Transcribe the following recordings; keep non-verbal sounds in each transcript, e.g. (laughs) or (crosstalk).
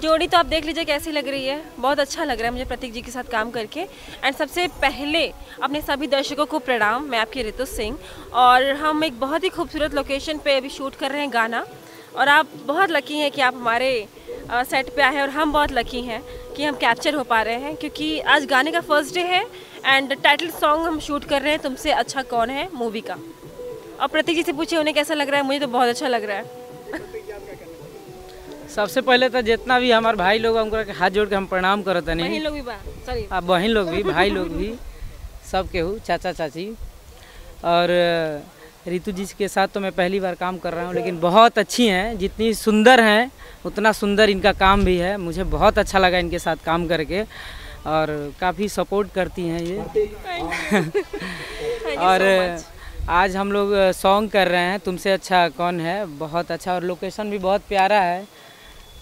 जोड़ी तो आप देख लीजिए कैसी लग रही है। बहुत अच्छा लग रहा है मुझे प्रतीक जी के साथ काम करके। एंड सबसे पहले अपने सभी दर्शकों को प्रणाम। मैं आपकी रितु सिंह। और हम एक बहुत ही खूबसूरत लोकेशन पे अभी शूट कर रहे हैं गाना। और आप बहुत लकी हैं कि आप हमारे सेट पे आए हैं। और हम बहुत लकी हैं कि हम कैप्चर हो पा रहे हैं। क्योंकि आज गाने का फ़र्स्ट डे है। एंड टाइटल सॉन्ग हम शूट कर रहे हैं तुमसे अच्छा कौन है? मूवी का। और प्रतीक जी से पूछे उन्हें कैसा लग रहा है? मुझे तो बहुत अच्छा लग रहा है। सबसे पहले तो जितना भी हमारे भाई लोग उनका हाथ जोड़ के हम प्रणाम करत नहीं? लोग भी सॉरी। बहन लोग भी भाई लोग भी सब केहू चाचा चाची। और रितु जी के साथ तो मैं पहली बार काम कर रहा हूँ लेकिन बहुत अच्छी हैं जितनी सुंदर हैं उतना सुंदर इनका काम भी है। मुझे बहुत अच्छा लगा इनके साथ काम करके और काफ़ी सपोर्ट करती हैं ये। और आज हम लोग सॉन्ग कर रहे हैं तुमसे अच्छा कौन है? बहुत अच्छा और लोकेशन भी बहुत प्यारा है।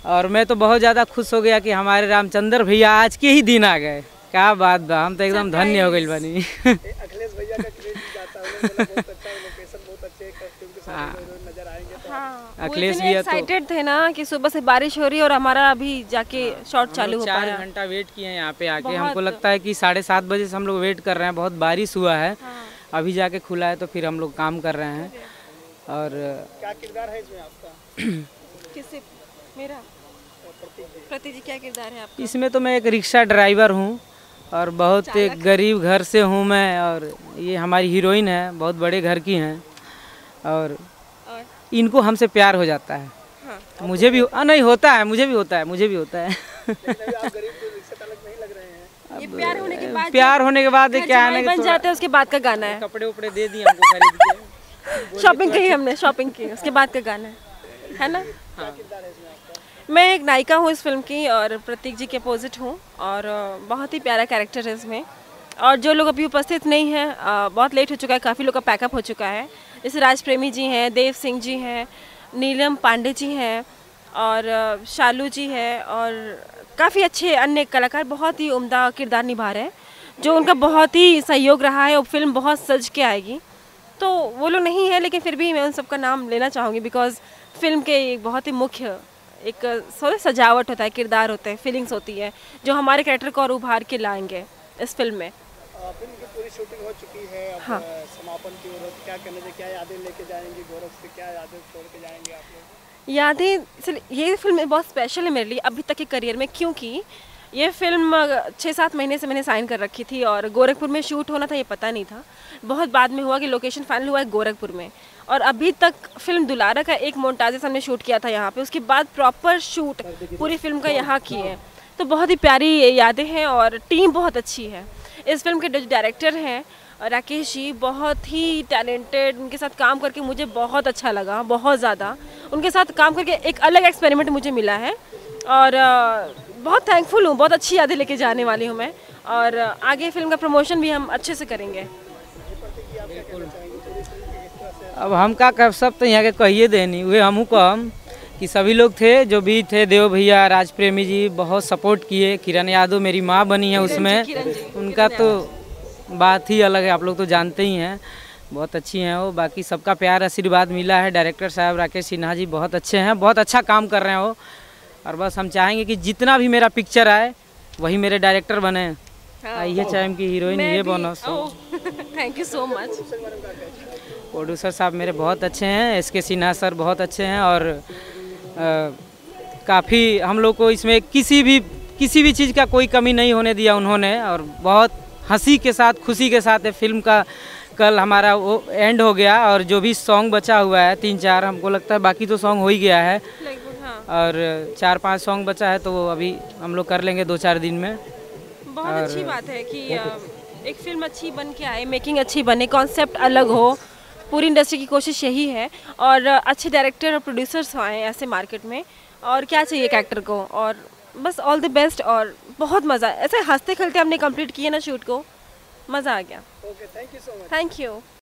और मैं तो बहुत ज़्यादा खुश हो गया कि हमारे रामचंद्र भैया आज के ही दिन आ गए। क्या बात बा हम तो एकदम धन्य हो गई बनी। (laughs) (laughs) अखिलेश भैया का क्रेडिट जाता है उन्होंने बोला बहुत अच्छा लोकेशन बहुत अच्छे कॉस्ट्यूम के हाँ। तो। हाँ, अखिलेश भैया तो- एक्साइटेड थे ना कि सुबह से बारिश हो रही है और हमारा अभी जाके शॉट चालू हो पा चार रहा है घंटा वेट किए हैं यहाँ पे आके। हमको लगता है कि साढ़े सात बजे से हम लोग वेट कर रहे हैं बहुत बारिश हुआ है। हाँ। अभी जाके खुला है तो फिर हम लोग काम कर रहे हैं। और क्या किरदार है इसमें आपका? (clears throat) किससे मेरा? प्रतीक जी क्या किरदार है आपका? इसमें तो मैं एक रिक्शा ड्राइवर हूँ और बहुत एक गरीब घर से हूँ मैं और ये हमारी हीरोइन है बहुत बड़े घर की हैं और और? इनको हमसे प्यार हो जाता है। हाँ मुझे भी आ, नहीं होता है मुझे भी होता है मुझे भी होता है। लेकिन अभी आप गरीब जो रिक्शा चालक नहीं लग रहे हैं। ये प्यार होने के बाद प्यार होने के बाद क्या है बन जाते हैं उसके बाद का गाना है। कपड़े उपड़े दे दिए हमको खरीद के। (laughs) शॉपिंग की हमने शॉपिंग की उसके बाद का गाना है। है ना? मैं एक नायिका हूँ इस फ़िल्म की और प्रतीक जी के अपोजिट हूँ और बहुत ही प्यारा कैरेक्टर है इसमें। और जो लोग अभी उपस्थित नहीं हैं बहुत लेट हो चुका है, काफ़ी लोग का पैकअप हो चुका है। जैसे राज प्रेमी जी हैं, देव सिंह जी हैं, नीलम पांडे जी हैं और शालू जी है और काफ़ी अच्छे अन्य कलाकार बहुत ही उम्दा किरदार निभा रहे हैं, जो उनका बहुत ही सहयोग रहा है और फ़िल्म बहुत सज के आएगी। तो वो लोग नहीं है, लेकिन फिर भी मैं उन सबका नाम लेना चाहूँगी बिकॉज़ फ़िल्म के एक बहुत ही मुख्य एक सॉरी सजावट होता है किरदार होते हैं फीलिंग्स होती है जो हमारे कैरेक्टर को और उभार के लाएँगे इस फ़िल्म में फ़िल्म की पूरी शूटिंग हो चुकी है अब हाँ। समापन की ओर क्या कहने से क्या यादें लेके जाएँगे गौरव से क्या यादें छोड़ के जाएँगे आप लोग यादें ये फ़िल्म बहुत स्पेशल है मेरे लिए अभी तक के करियर में क्योंकि ये फ़िल्म छः सात महीने से मैंने साइन कर रखी थी और गोरखपुर में शूट होना था, ये पता नहीं था। बहुत बाद में हुआ कि लोकेशन फाइनल हुआ है गोरखपुर में। और अभी तक फ़िल्म दुलारा का एक मोन्टाजेस हमने शूट किया था यहाँ पे। उसके बाद प्रॉपर शूट पूरी फ़िल्म का यहाँ किए तो बहुत ही प्यारी यादें हैं और टीम बहुत अच्छी है। इस फ़िल्म के डायरेक्टर हैं राकेश जी, बहुत ही टैलेंटेड उनके साथ काम करके मुझे बहुत अच्छा लगा, बहुत ज़्यादा। उनके साथ काम करके एक अलग एक्सपेरिमेंट मुझे मिला है। और बहुत थैंकफुल हूँ बहुत अच्छी यादें लेके जाने वाली हूँ मैं और आगे फ़िल्म का प्रमोशन भी हम अच्छे से करेंगे। अब हम का कर सब तो यहाँ के कहिए देनी वे हमहू कहम कि सभी लोग थे जो भी थे देव भैया राज प्रेमी जी बहुत सपोर्ट किए। किरण यादव मेरी माँ बनी है उसमें। जी, उनका तो बात ही अलग है आप लोग तो जानते ही हैं। बहुत अच्छी हैं वो। बाकी सबका प्यार आशीर्वाद मिला है। डायरेक्टर साहब राकेश सिन्हा जी बहुत अच्छे हैं बहुत अच्छा काम कर रहे हैं वो। और बस हम चाहेंगे कि जितना भी मेरा पिक्चर आए वही मेरे डायरेक्टर बने। आइए चाहे उनकी हीरोइन ये बनो so thank you so much producer साहब मेरे बहुत अच्छे हैं एस के सिन्हा सर बहुत अच्छे हैं और काफ़ी हम लोग को इसमें किसी भी किसी भी चीज़ का कोई कमी नहीं होने दिया उन्होंने और बहुत हँसी के साथ खुशी के साथ फ़िल्म का कल हमारा वो एंड हो गया और जो भी सॉन्ग बचा हुआ है तीन चार हमको लगता है बाकी तो सॉन्ग हो ही गया है हाँ। और चार पाँच सॉन्ग बचा है तो वो अभी हम लोग कर लेंगे दो चार दिन में। बहुत और... अच्छी बात है कि एक फ़िल्म अच्छी बन के आए मेकिंग अच्छी बने कॉन्सेप्ट अलग हो। पूरी इंडस्ट्री की कोशिश यही है। और अच्छे डायरेक्टर और प्रोड्यूसर्स आए ऐसे मार्केट में। और क्या चाहिए एक एक्टर को? और बस ऑल द बेस्ट और बहुत मज़ा ऐसे हँसते खेलते हमने कंप्लीट किया ना शूट को। मज़ा आ गया। Okay thank you so much thank you